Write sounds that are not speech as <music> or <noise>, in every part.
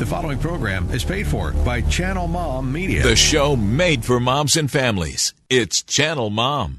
The following program is paid for by Channel Mom Media. The show made for moms and families. It's Channel Mom.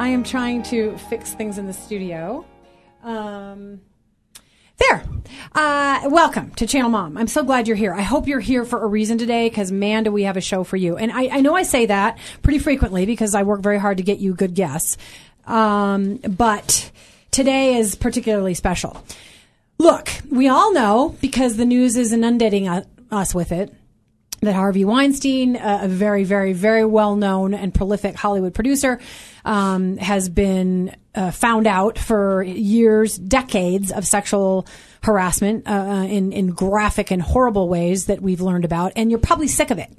I am trying to fix things in the studio. Um, there. Uh, welcome to Channel Mom. I'm so glad you're here. I hope you're here for a reason today because, man, do we have a show for you. And I, I, know I say that pretty frequently because I work very hard to get you good guests. Um, but today is particularly special. Look, we all know because the news is inundating us with it that Harvey Weinstein, a very, very, very well known and prolific Hollywood producer, um, has been uh, found out for years, decades of sexual harassment uh, uh, in in graphic and horrible ways that we've learned about, and you're probably sick of it.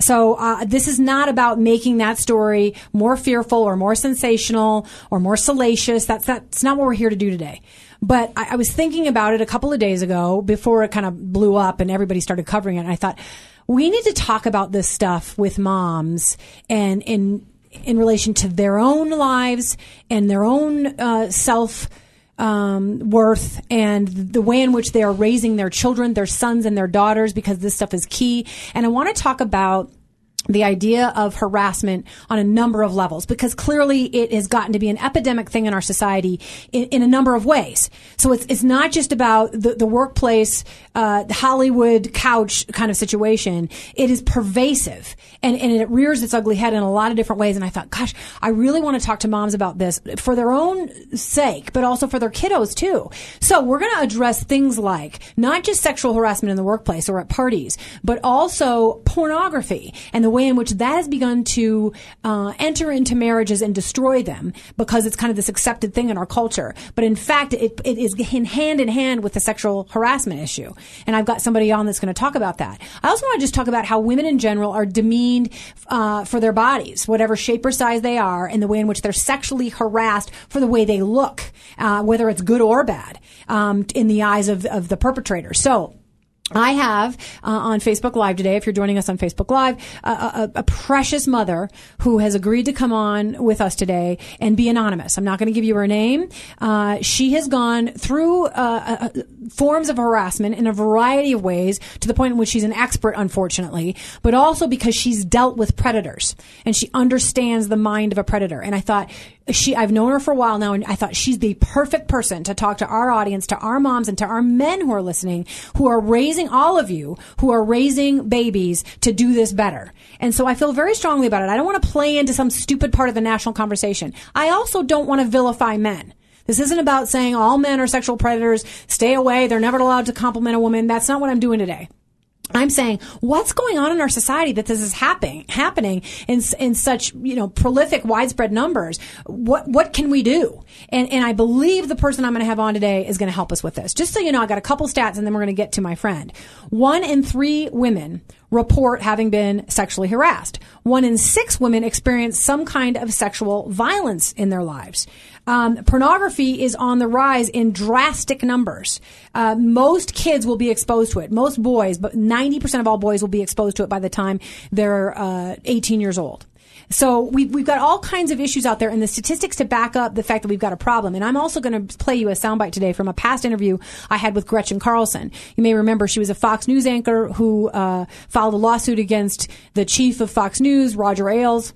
So uh, this is not about making that story more fearful or more sensational or more salacious. That's that's not what we're here to do today. But I, I was thinking about it a couple of days ago before it kind of blew up and everybody started covering it. And I thought we need to talk about this stuff with moms and in in relation to their own lives and their own uh, self um, worth and the way in which they are raising their children, their sons and their daughters, because this stuff is key. And I want to talk about the idea of harassment on a number of levels because clearly it has gotten to be an epidemic thing in our society in, in a number of ways. So it's, it's not just about the, the workplace, uh, Hollywood couch kind of situation. It is pervasive and, and it rears its ugly head in a lot of different ways. And I thought, gosh, I really want to talk to moms about this for their own sake, but also for their kiddos too. So we're going to address things like not just sexual harassment in the workplace or at parties, but also pornography and the way in which that has begun to uh, enter into marriages and destroy them because it's kind of this accepted thing in our culture. But in fact, it, it is in hand in hand with the sexual harassment issue. And I've got somebody on that's going to talk about that. I also want to just talk about how women in general are demeaned uh, for their bodies, whatever shape or size they are, and the way in which they're sexually harassed for the way they look, uh, whether it's good or bad, um, in the eyes of, of the perpetrator. So, I have uh, on Facebook Live today, if you're joining us on Facebook Live, a, a, precious mother who has agreed to come on with us today and be anonymous. I'm not going to give you her name. Uh, she has gone through uh, uh, forms of harassment in a variety of ways to the point in which she's an expert, unfortunately, but also because she's dealt with predators and she understands the mind of a predator. And I thought she I've known her for a while now and I thought she's the perfect person to talk to our audience, to our moms and to our men who are listening, who are raising all of you, who are raising babies to do this better. And so I feel very strongly about it. I don't want to play into some stupid part of the national conversation. I also don't want to vilify men. This isn't about saying all men are sexual predators, stay away, they're never allowed to compliment a woman. That's not what I'm doing today. I'm saying what's going on in our society that this is happening happening in in such you know prolific widespread numbers. What what can we do? And and I believe the person I'm going to have on today is going to help us with this. Just so you know, I got a couple stats, and then we're going to get to my friend. One in three women report having been sexually harassed. One in six women experience some kind of sexual violence in their lives. Um, pornography is on the rise in drastic numbers. Uh, most kids will be exposed to it. Most boys, but 90% of all boys will be exposed to it by the time they're uh, 18 years old. So we've, we've got all kinds of issues out there and the statistics to back up the fact that we've got a problem. And I'm also going to play you a soundbite today from a past interview I had with Gretchen Carlson. You may remember she was a Fox News anchor who uh, filed a lawsuit against the chief of Fox News, Roger Ailes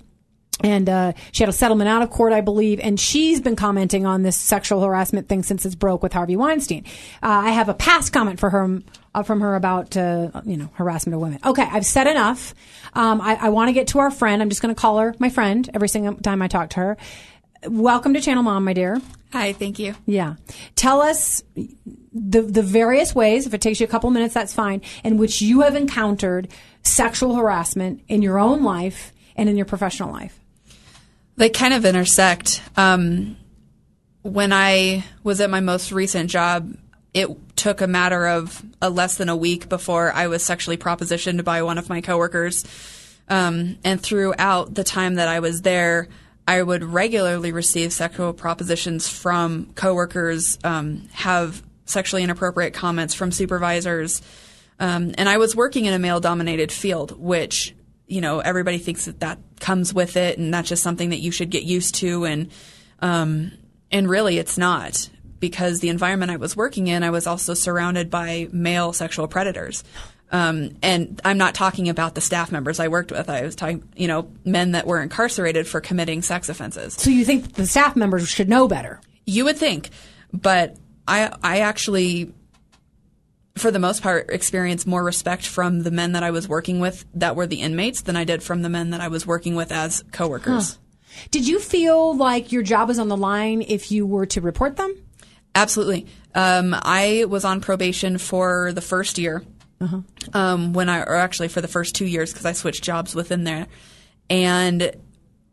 and uh, she had a settlement out of court, I believe, and she's been commenting on this sexual harassment thing since it's broke with Harvey Weinstein. Uh, I have a past comment for her uh, from her about uh, you know harassment of women. Okay, I've said enough. Um, I, I want to get to our friend. I'm just going to call her my friend every single time I talk to her. Welcome to Channel Mom, my dear. Hi, thank you. Yeah, tell us the the various ways. If it takes you a couple minutes, that's fine. In which you have encountered sexual harassment in your own life and in your professional life. They kind of intersect. Um, when I was at my most recent job, it took a matter of a less than a week before I was sexually propositioned by one of my coworkers. Um, and throughout the time that I was there, I would regularly receive sexual propositions from coworkers, um, have sexually inappropriate comments from supervisors. Um, and I was working in a male dominated field, which, you know, everybody thinks that that comes with it and that's just something that you should get used to. And, um, and really it's not because the environment I was working in, I was also surrounded by male sexual predators. Um, and I'm not talking about the staff members I worked with. I was talking, you know, men that were incarcerated for committing sex offenses. So you think the staff members should know better? You would think, but I, I actually, for the most part, experienced more respect from the men that I was working with that were the inmates than I did from the men that I was working with as coworkers. Huh. Did you feel like your job was on the line if you were to report them? Absolutely. Um, I was on probation for the first year. Uh-huh. Um, when I, or actually for the first two years because I switched jobs within there, and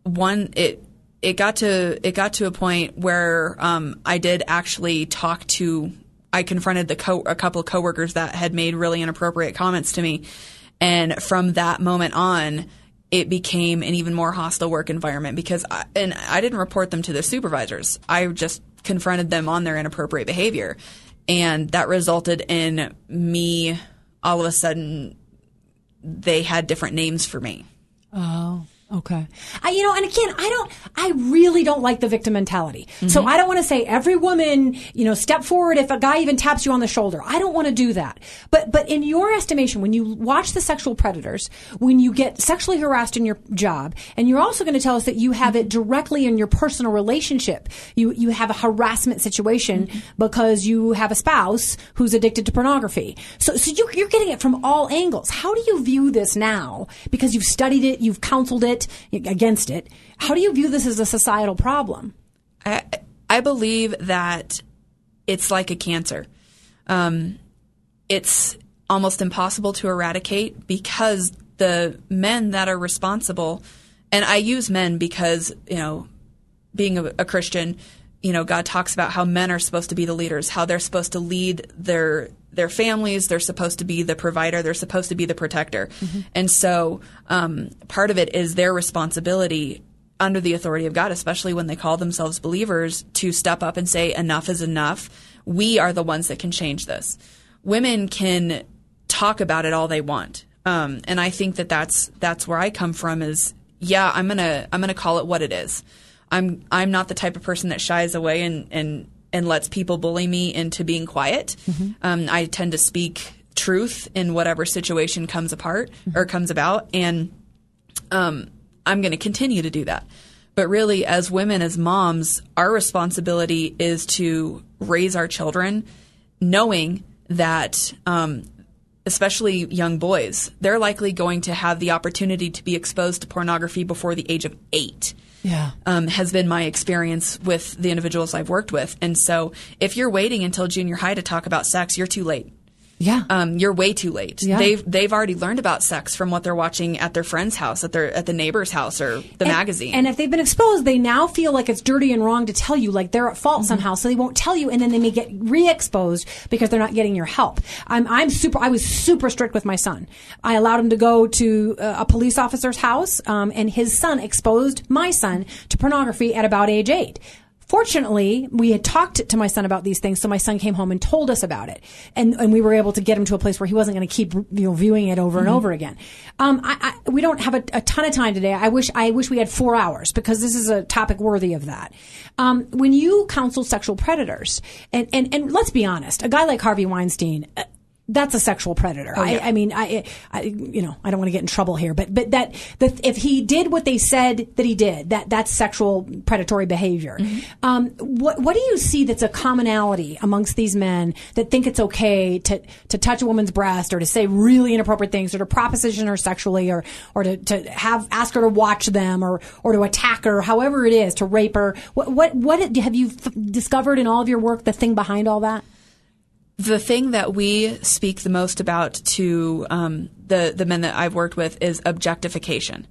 one it it got to it got to a point where um, I did actually talk to I confronted the co- a couple of coworkers that had made really inappropriate comments to me, and from that moment on, it became an even more hostile work environment because I, and I didn't report them to the supervisors. I just confronted them on their inappropriate behavior. And that resulted in me all of a sudden they had different names for me. Oh. Okay. I, you know, and again, I don't, I really don't like the victim mentality. Mm-hmm. So I don't want to say every woman, you know, step forward if a guy even taps you on the shoulder. I don't want to do that. But, but in your estimation, when you watch the sexual predators, when you get sexually harassed in your job, and you're also going to tell us that you have it directly in your personal relationship, you, you have a harassment situation mm-hmm. because you have a spouse who's addicted to pornography. So, so you, you're getting it from all angles. How do you view this now? Because you've studied it, you've counseled it, it against it. How do you view this as a societal problem? I, I believe that it's like a cancer. Um, it's almost impossible to eradicate because the men that are responsible, and I use men because, you know, being a, a Christian, you know, God talks about how men are supposed to be the leaders, how they're supposed to lead their their families. They're supposed to be the provider. They're supposed to be the protector. Mm-hmm. And so um, part of it is their responsibility under the authority of God, especially when they call themselves believers, to step up and say, enough is enough. We are the ones that can change this. Women can talk about it all they want. Um, and I think that that's, that's where I come from is, yeah, I'm going to, I'm going to call it what it is. I'm, I'm not the type of person that shies away and, and and lets people bully me into being quiet. Mm-hmm. Um, I tend to speak truth in whatever situation comes apart mm-hmm. or comes about, and um, I'm going to continue to do that. But really, as women, as moms, our responsibility is to raise our children knowing that, um, especially young boys, they're likely going to have the opportunity to be exposed to pornography before the age of eight yeah. um, has been my experience with the individuals I've worked with. And so if you're waiting until junior high to talk about sex, you're too late. Yeah. Um, you're way too late. Yeah. They've they've already learned about sex from what they're watching at their friend's house, at their at the neighbor's house or the and, magazine. And if they've been exposed, they now feel like it's dirty and wrong to tell you, like they're at fault mm-hmm. somehow, so they won't tell you and then they may get re-exposed because they're not getting your help. I'm I'm super I was super strict with my son. I allowed him to go to uh, a police officer's house um, and his son exposed my son to pornography at about age 8. Fortunately, we had talked to my son about these things, so my son came home and told us about it, and and we were able to get him to a place where he wasn't going to keep you know viewing it over mm-hmm. and over again. Um, I, I, we don't have a, a, ton of time today. I wish I wish we had four hours because this is a topic worthy of that. Um, when you counsel sexual predators, and, and and let's be honest, a guy like Harvey Weinstein, uh, that's a sexual predator. Oh, yeah. I, I, mean, I, I, you know, I don't want to get in trouble here, but but that that if he did what they said that he did, that that's sexual predatory behavior. Mm-hmm. Um, what what do you see that's a commonality amongst these men that think it's okay to to touch a woman's breast or to say really inappropriate things or to proposition her sexually or or to, to have ask her to watch them or or to attack her, however it is, to rape her? What what what have you f- discovered in all of your work? The thing behind all that? The thing that we speak the most about to um, the the men that I've worked with is objectification.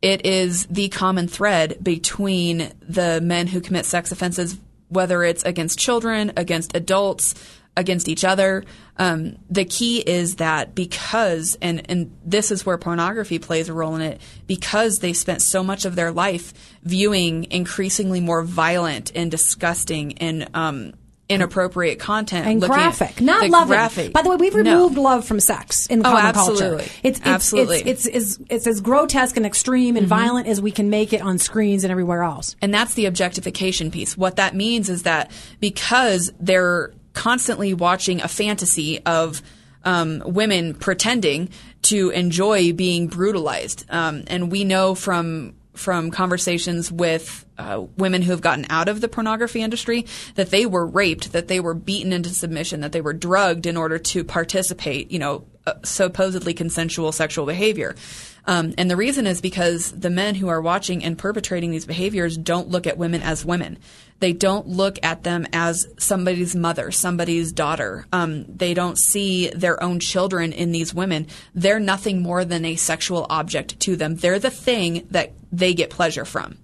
It is the common thread between the men who commit sex offenses, whether it's against children, against adults, against each other. Um, the key is that because, and, and this is where pornography plays a role in it, because they spent so much of their life viewing increasingly more violent and disgusting and um, inappropriate content and graphic, not love. graphic. By the way, we've No. removed love from sex in Oh, common absolutely. culture. It's, it's Absolutely. It's, it's, it's, it's as grotesque and extreme and violent as we can make it on screens and everywhere else. And that's the objectification piece. What that means is that because they're constantly watching a fantasy of um, women pretending to enjoy being brutalized, um, and we know from from conversations with uh, women who have gotten out of the pornography industry that they were raped, that they were beaten into submission, that they were drugged in order to participate, you know, uh, supposedly consensual sexual behavior. Um, and the reason is because the men who are watching and perpetrating these behaviors don't look at women as women. They don't look at them as somebody's mother, somebody's daughter. Um, they don't see their own children in these women. They're nothing more than a sexual object to them. They're the thing that they get pleasure from.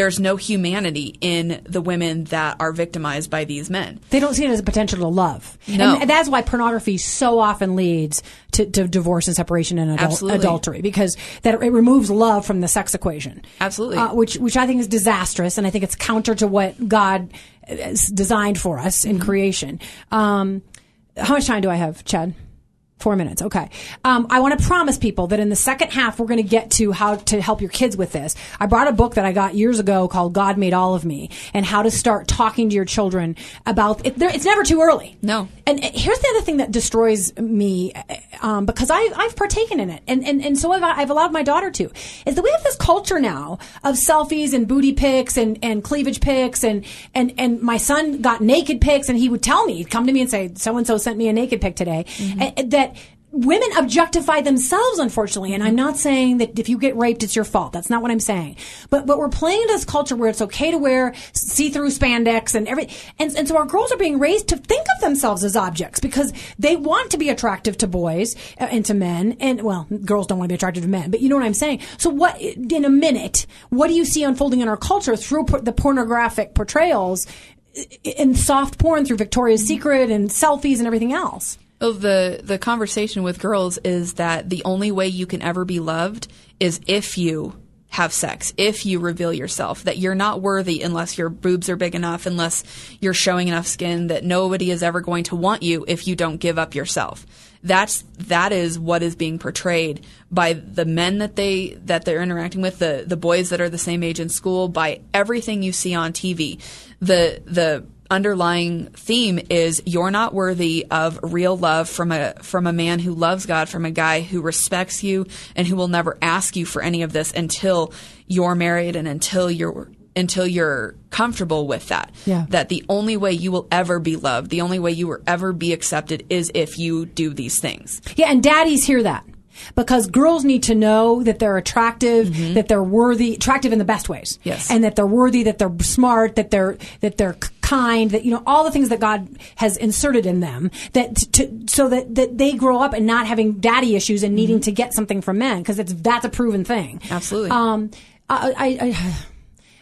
There's no humanity in the women that are victimized by these men. They don't see it as a potential to love. No. And, and that's why pornography so often leads to, to divorce and separation and adul- adultery because that it removes love from the sex equation. Absolutely. Uh, which, which I think is disastrous. And I think it's counter to what God has designed for us Mm-hmm. in creation. Um, how much time do I have, Chad? Four minutes. Okay. Um, I want to promise people that in the second half, we're going to get to how to help your kids with this. I brought a book that I got years ago called God Made All of Me and how to start talking to your children about it. It's never too early. No. And uh, here's the other thing that destroys me, um, because I, I've partaken in it, and, and, and so have I, I've allowed my daughter to, is that we have this culture now of selfies and booty pics and, and cleavage pics, and, and, and my son got naked pics, and he would tell me, he'd come to me and say, so and so sent me a naked pic today, and that women objectify themselves, unfortunately. And I'm not saying that if you get raped, it's your fault. That's not what I'm saying. But but we're playing this culture where it's okay to wear see-through spandex and every and, and so our girls are being raised to think of themselves as objects because they want to be attractive to boys uh, and to men. And well, girls don't want to be attractive to men, but you know what I'm saying. So what in a minute, what do you see unfolding in our culture through the pornographic portrayals? In soft porn through Victoria's Secret and selfies and everything else. Well, the the conversation with girls is that the only way you can ever be loved is if you have sex, if you reveal yourself, that you're not worthy unless your boobs are big enough, unless you're showing enough skin, that nobody is ever going to want you if you don't give up yourself. That's that is what is being portrayed by the men that they that they're interacting with, the the boys that are the same age in school, by everything you see on TV. The the underlying theme is you're not worthy of real love from a from a man who loves God, from a guy who respects you and who will never ask you for any of this until you're married and until you're until you're comfortable with that. Yeah. That the only way you will ever be loved, the only way you will ever be accepted is if you do these things. Yeah, and daddies hear that. Because girls need to know that they're attractive, mm-hmm. that they're worthy, attractive in the best ways. Yes. And that they're worthy, that they're smart, that they're, that they're kind, that, you know, all the things that God has inserted in them that to, so that, that they grow up and not having daddy issues and needing to get something from men. Cause it's, that's a proven thing. Absolutely. Um, I, I, I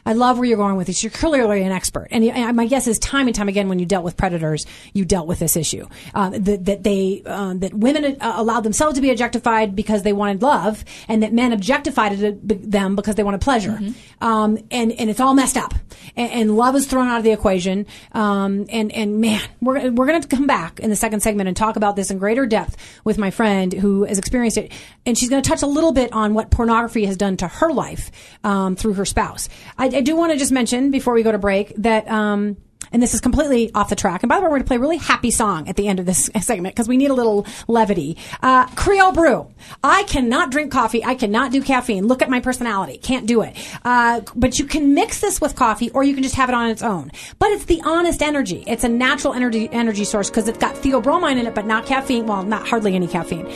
I love where you're going with this. You're clearly an expert, and, and my guess is time and time again when you dealt with predators, you dealt with this issue uh, that, that they um, that women uh, allowed themselves to be objectified because they wanted love, and that men objectified them because they wanted pleasure, um, and and it's all messed up, and, and love is thrown out of the equation. Um, and and man, we're we're going to come back in the second segment and talk about this in greater depth with my friend who has experienced it, and she's going to touch a little bit on what pornography has done to her life um, through her spouse. I, I do want to just mention before we go to break that. Um, and this is completely off the track. And by the way, we're going to play a really happy song at the end of this <laughs> segment because we need a little levity. Uh, Crio Bru. I cannot drink coffee. I cannot do caffeine. Look at my personality. Can't do it. Uh, but you can mix this with coffee or you can just have it on its own. But it's the honest energy. It's a natural energy, energy source because it's got theobromine in it, but not caffeine. Well, not hardly any caffeine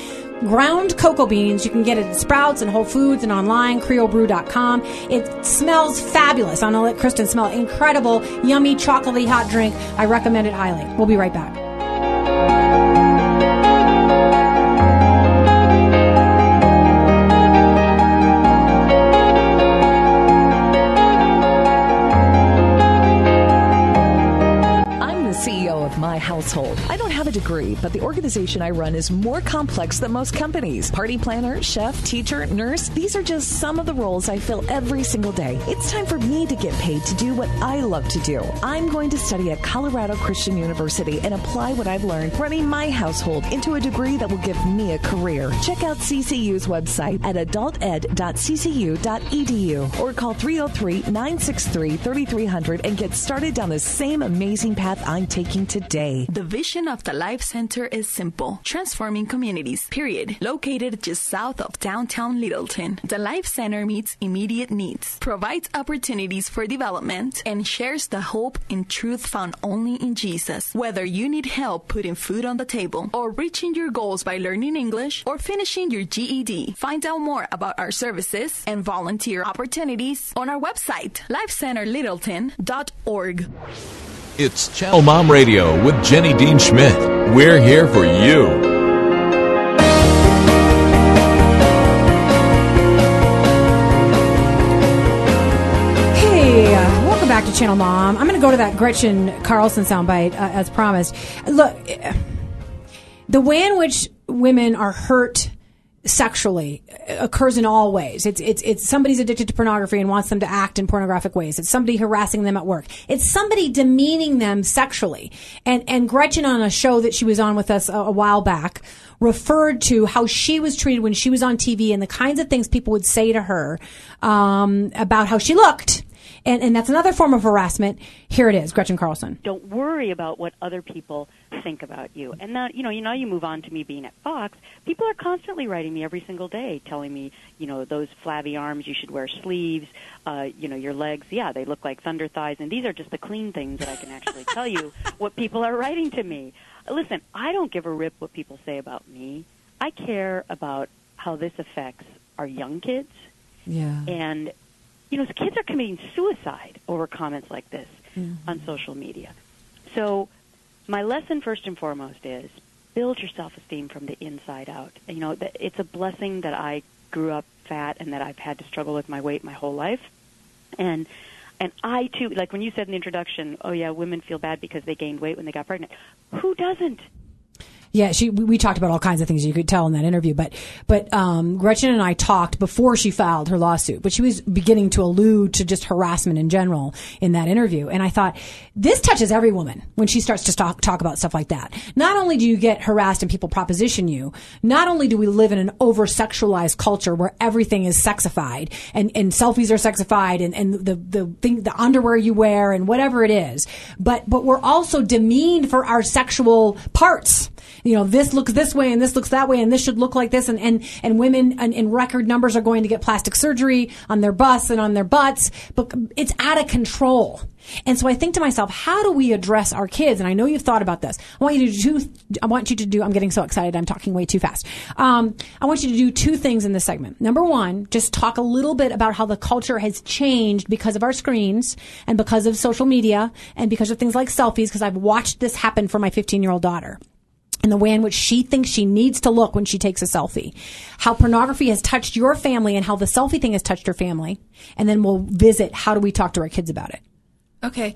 ground cocoa beans. You can get it at Sprouts and Whole Foods and online, criobru.com. It smells fabulous. I'm going to let Kristen smell. Incredible, yummy, chocolatey hot drink. I recommend it highly. We'll be right back. Household. I don't have a degree, but the organization I run is more complex than most companies. Party planner, chef, teacher, nurse, these are just some of the roles I fill every single day. It's time for me to get paid to do what I love to do. I'm going to study at Colorado Christian University and apply what I've learned running my household into a degree that will give me a career. Check out CCU's website at adulted.ccu.edu or call 303 963 3300 and get started down the same amazing path I'm taking today. The vision of the Life Center is simple transforming communities, period. Located just south of downtown Littleton, the Life Center meets immediate needs, provides opportunities for development, and shares the hope and truth found only in Jesus. Whether you need help putting food on the table, or reaching your goals by learning English, or finishing your GED, find out more about our services and volunteer opportunities on our website, lifecenterlittleton.org. It's Channel Mom Radio with Jenny Dean Schmidt. We're here for you. Hey, uh, welcome back to Channel Mom. I'm going to go to that Gretchen Carlson soundbite uh, as promised. Look, uh, the way in which women are hurt sexually occurs in all ways. It's it's it's somebody's addicted to pornography and wants them to act in pornographic ways. It's somebody harassing them at work. It's somebody demeaning them sexually. And and Gretchen on a show that she was on with us a, a while back referred to how she was treated when she was on TV and the kinds of things people would say to her um, about how she looked. And, and that's another form of harassment. Here it is, Gretchen Carlson. Don't worry about what other people think about you. And now, you know, you know, you move on to me being at Fox. People are constantly writing me every single day, telling me, you know, those flabby arms, you should wear sleeves. Uh, you know, your legs, yeah, they look like thunder thighs. And these are just the clean things that I can actually tell you <laughs> what people are writing to me. Listen, I don't give a rip what people say about me. I care about how this affects our young kids. Yeah. And you know, kids are committing suicide over comments like this Mm-hmm. on social media. So, my lesson first and foremost is build your self-esteem from the inside out. You know, it's a blessing that I grew up fat and that I've had to struggle with my weight my whole life. And and I too, like when you said in the introduction, oh yeah, women feel bad because they gained weight when they got pregnant. Who doesn't? Yeah, she. We talked about all kinds of things you could tell in that interview, but but um, Gretchen and I talked before she filed her lawsuit, but she was beginning to allude to just harassment in general in that interview, and I thought this touches every woman when she starts to talk talk about stuff like that. Not only do you get harassed and people proposition you, not only do we live in an over sexualized culture where everything is sexified and and selfies are sexified and and the the thing the underwear you wear and whatever it is, but but we're also demeaned for our sexual parts you know, this looks this way and this looks that way and this should look like this. And, and, and women in, in record numbers are going to get plastic surgery on their busts and on their butts, but it's out of control. And so I think to myself, how do we address our kids? And I know you've thought about this. I want you to do, I want you to do, I'm getting so excited. I'm talking way too fast. Um, I want you to do two things in this segment. Number one, just talk a little bit about how the culture has changed because of our screens and because of social media and because of things like selfies, because I've watched this happen for my 15 year old daughter and the way in which she thinks she needs to look when she takes a selfie. How pornography has touched your family and how the selfie thing has touched her family. And then we'll visit how do we talk to our kids about it. Okay.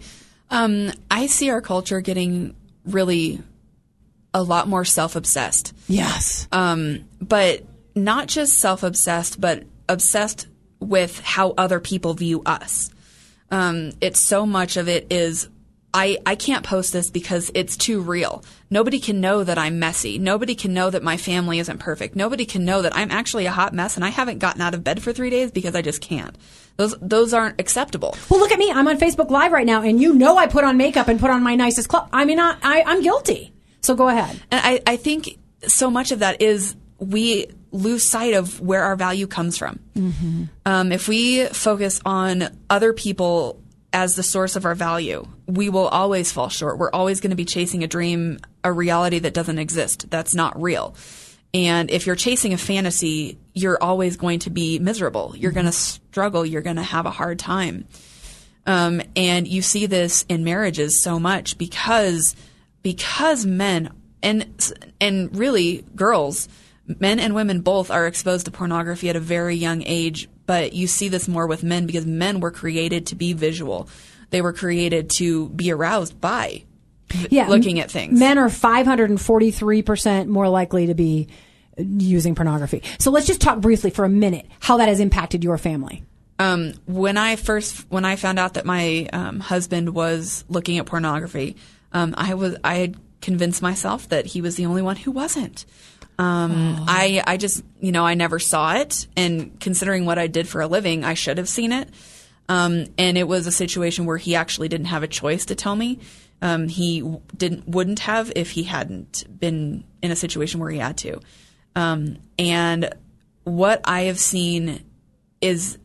Um, I see our culture getting really a lot more self obsessed. Yes. Um, but not just self obsessed, but obsessed with how other people view us. Um, it's so much of it is I, I can't post this because it's too real. Nobody can know that I'm messy. Nobody can know that my family isn't perfect. Nobody can know that I'm actually a hot mess and I haven't gotten out of bed for three days because I just can't. Those those aren't acceptable. Well, look at me. I'm on Facebook Live right now, and you know I put on makeup and put on my nicest clothes. I mean, I, I I'm guilty. So go ahead. And I, I think so much of that is we lose sight of where our value comes from. Mm-hmm. Um, if we focus on other people as the source of our value, we will always fall short. We're always going to be chasing a dream, a reality that doesn't exist, that's not real. And if you're chasing a fantasy, you're always going to be miserable. You're going to struggle. You're going to have a hard time. Um, and you see this in marriages so much because because men and and really girls, men and women both are exposed to pornography at a very young age. But you see this more with men because men were created to be visual. They were created to be aroused by yeah, looking at things. Men are 543% more likely to be using pornography. So let's just talk briefly for a minute how that has impacted your family. Um, when I first when I found out that my um, husband was looking at pornography, um, I was I had convinced myself that he was the only one who wasn't. Um, I I just you know I never saw it, and considering what I did for a living, I should have seen it. Um, and it was a situation where he actually didn't have a choice to tell me. Um, he didn't wouldn't have if he hadn't been in a situation where he had to. Um, and what I have seen is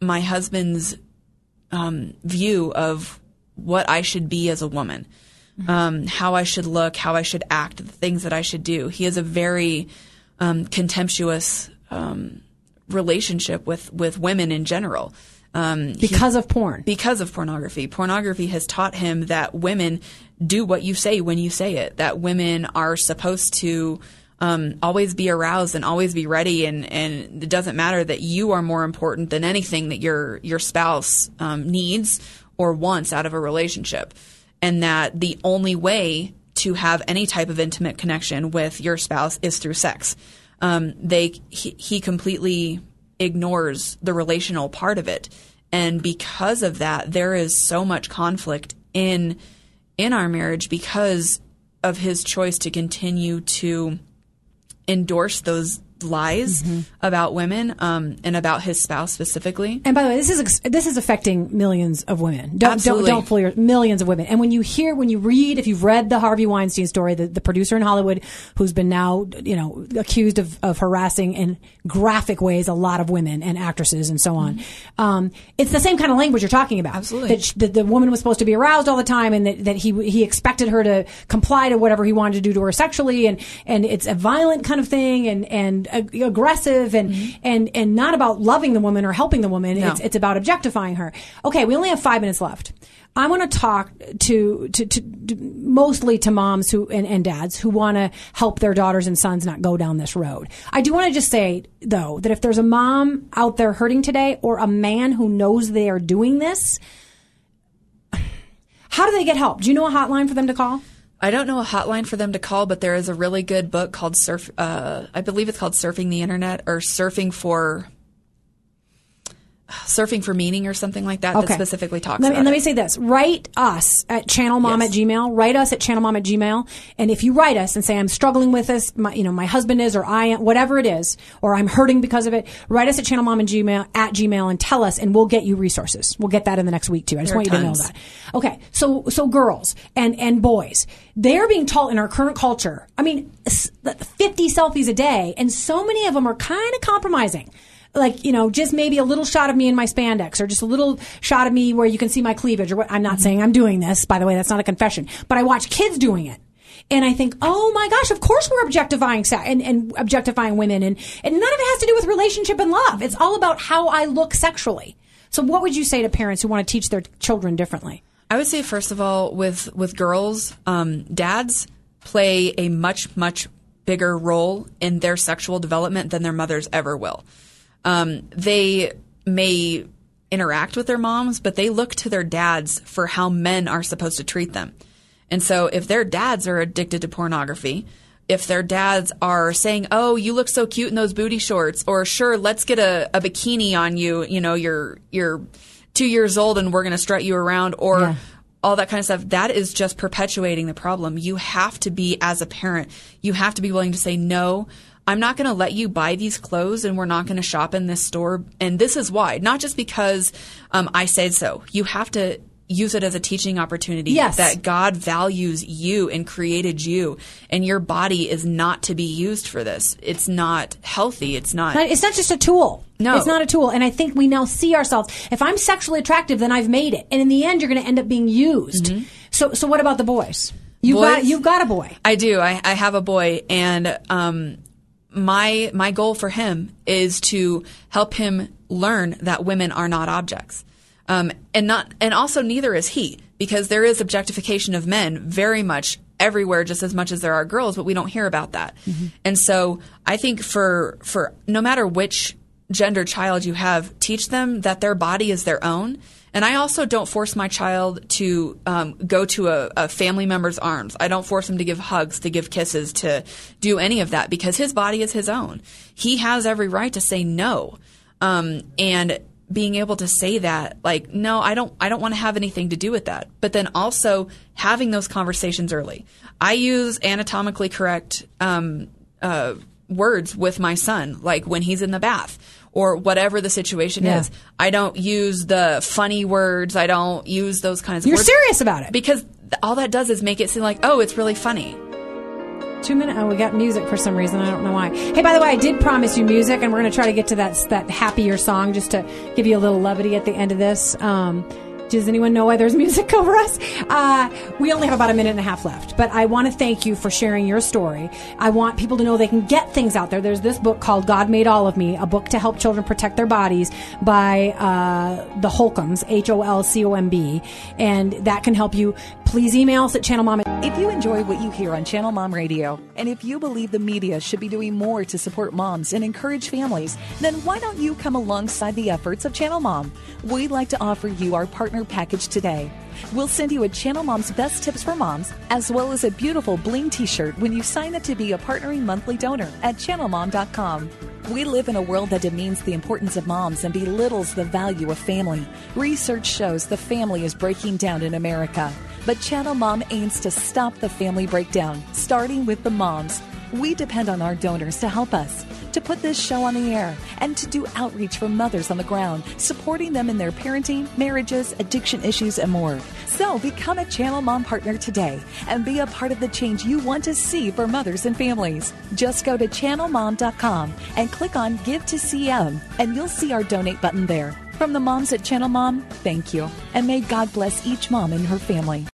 my husband's um, view of what I should be as a woman, um, how I should look, how I should act, the things that I should do. He has a very um, contemptuous um, relationship with with women in general. Um, he- Because of porn. because of pornography. Pornography has taught him that women do what you say when you say it. That women are supposed to um, always be aroused and always be ready, and, and it doesn't matter that you are more important than anything that your your spouse um, needs or wants out of a relationship, and that the only way to have any type of intimate connection with your spouse is through sex. Um, they he, he completely ignores the relational part of it. And because of that, there is so much conflict in in our marriage because of his choice to continue to endorse those lies about women um, and about his spouse specifically. And by the way, this is this is affecting millions of women. Don't Absolutely. don't don't fool your millions of women. And when you hear, when you read, if you've read the Harvey Weinstein story, the, the producer in Hollywood who's been now you know accused of, of harassing in graphic ways a lot of women and actresses and so on, um, it's the same kind of language you're talking about. Absolutely. That, that the woman was supposed to be aroused all the time, and that, that he he expected her to comply to whatever he wanted to do to her sexually, and and it's a violent kind of thing, and and ag- aggressive, and mm-hmm. and and not about loving the woman or helping the woman. No. It's it's about objectifying her. Okay, we only have five minutes left. I want to talk to, to, to, to mostly to moms who and, and dads who want to help their daughters and sons not go down this road. I do want to just say though that if there's a mom out there hurting today or a man who knows they are doing this, <sighs> how do they get help? Do you know a hotline for them to call? I don't know a hotline for them to call, but there is a really good book called Surf. Uh, I believe it's called Surfing the Internet or Surfing for Surfing for Meaning or something like that that specifically talks let me, about and let it. me say this. Write us at channelmom Yes. at gmail. Write us at channelmom at gmail. And if you write us and say i'm struggling with this. My, you know my husband is or i am whatever it is or i'm hurting because of it write us at channelmom and gmail at gmail and tell us and we'll get you resources. We'll get that in the next week too. I just There want you to know that. Okay. So so girls and and boys they're being taught in our current culture. I mean 50 selfies a day and so many of them are kind of compromising like you know just maybe a little shot of me in my spandex or just a little shot of me where you can see my cleavage or what i'm not saying i'm doing this by the way that's not a confession but i watch kids doing it and I think, oh my gosh, of course we're objectifying sa- and, and objectifying women, and, and none of it has to do with relationship and love. It's all about how I look sexually. So, what would you say to parents who want to teach their children differently? I would say first of all, with with girls, um, dads play a much much bigger role in their sexual development than their mothers ever will. Um, they may interact with their moms, but they look to their dads for how men are supposed to treat them. And so, if their dads are addicted to pornography, if their dads are saying, "Oh, you look so cute in those booty shorts," or "Sure, let's get a, a bikini on you," you know, you're you're two years old and we're going to strut you around, or Yeah. all that kind of stuff. That is just perpetuating the problem. You have to be, as a parent, you have to be willing to say, no, I'm not going to let you buy these clothes and we're not going to shop in this store. And this is why, not just because um, I said so. You have to use it as a teaching opportunity Yes. that God values you and created you and your body is not to be used for this. It's not healthy. It's not. It's not just a tool. No. It's not a tool. And I think we now see ourselves. If I'm sexually attractive, then I've made it. And in the end, you're going to end up being used. So, so what about the boys? You've got, Mm-hmm. You've got a boy. I do. I, I have a boy, and um, my my goal for him is to help him learn that women are not objects, um, and not and also neither is he, because there is objectification of men very much everywhere, just as much as there are girls, but we don't hear about that. And so I think for for no matter which gender child you have, teach them that their body is their own. And I also don't force my child to um, go to a, a family member's arms. I don't force him to give hugs, to give kisses, to do any of that because his body is his own. He has every right to say no. Um, and being able to say that like no i don't i don't want to have anything to do with that but then also having those conversations early i use anatomically correct um, uh, words with my son like when he's in the bath or whatever the situation Yeah. is i don't use the funny words i don't use those kinds of You're words serious about it. because all that does is make it seem like oh it's really funny Two minutes. Oh, we got music for some reason. I don't know why. Hey, by the way, I did promise you music, and we're going to try to get to that that happier song just to give you a little levity at the end of this. Um, does anyone know why there's music <laughs> over us? Uh, we only have about a minute and a half left, but I want to thank you for sharing your story. I want people to know they can get things out there. There's this book called God Made All of Me, a book to help children protect their bodies by uh, the Holcombs, H O L C O M B, and that can help you. Please email us at channelmom If you enjoy what you hear on Channel Mom Radio, and if you believe the media should be doing more to support moms and encourage families, then why don't you come alongside the efforts of Channel Mom? We'd like to offer you our partner package today. We'll send you a Channel Mom's Best Tips for Moms, as well as a beautiful bling t shirt when you sign up to be a partnering monthly donor at channelmom.com. We live in a world that demeans the importance of moms and belittles the value of family. Research shows the family is breaking down in America. But Channel Mom aims to stop the family breakdown, starting with the moms. We depend on our donors to help us, to put this show on the air, and to do outreach for mothers on the ground, supporting them in their parenting, marriages, addiction issues, and more. So become a Channel Mom partner today and be a part of the change you want to see for mothers and families. Just go to channelmom.com and click on Give to CM, and you'll see our donate button there. From the moms at Channel Mom, thank you. And may God bless each mom and her family.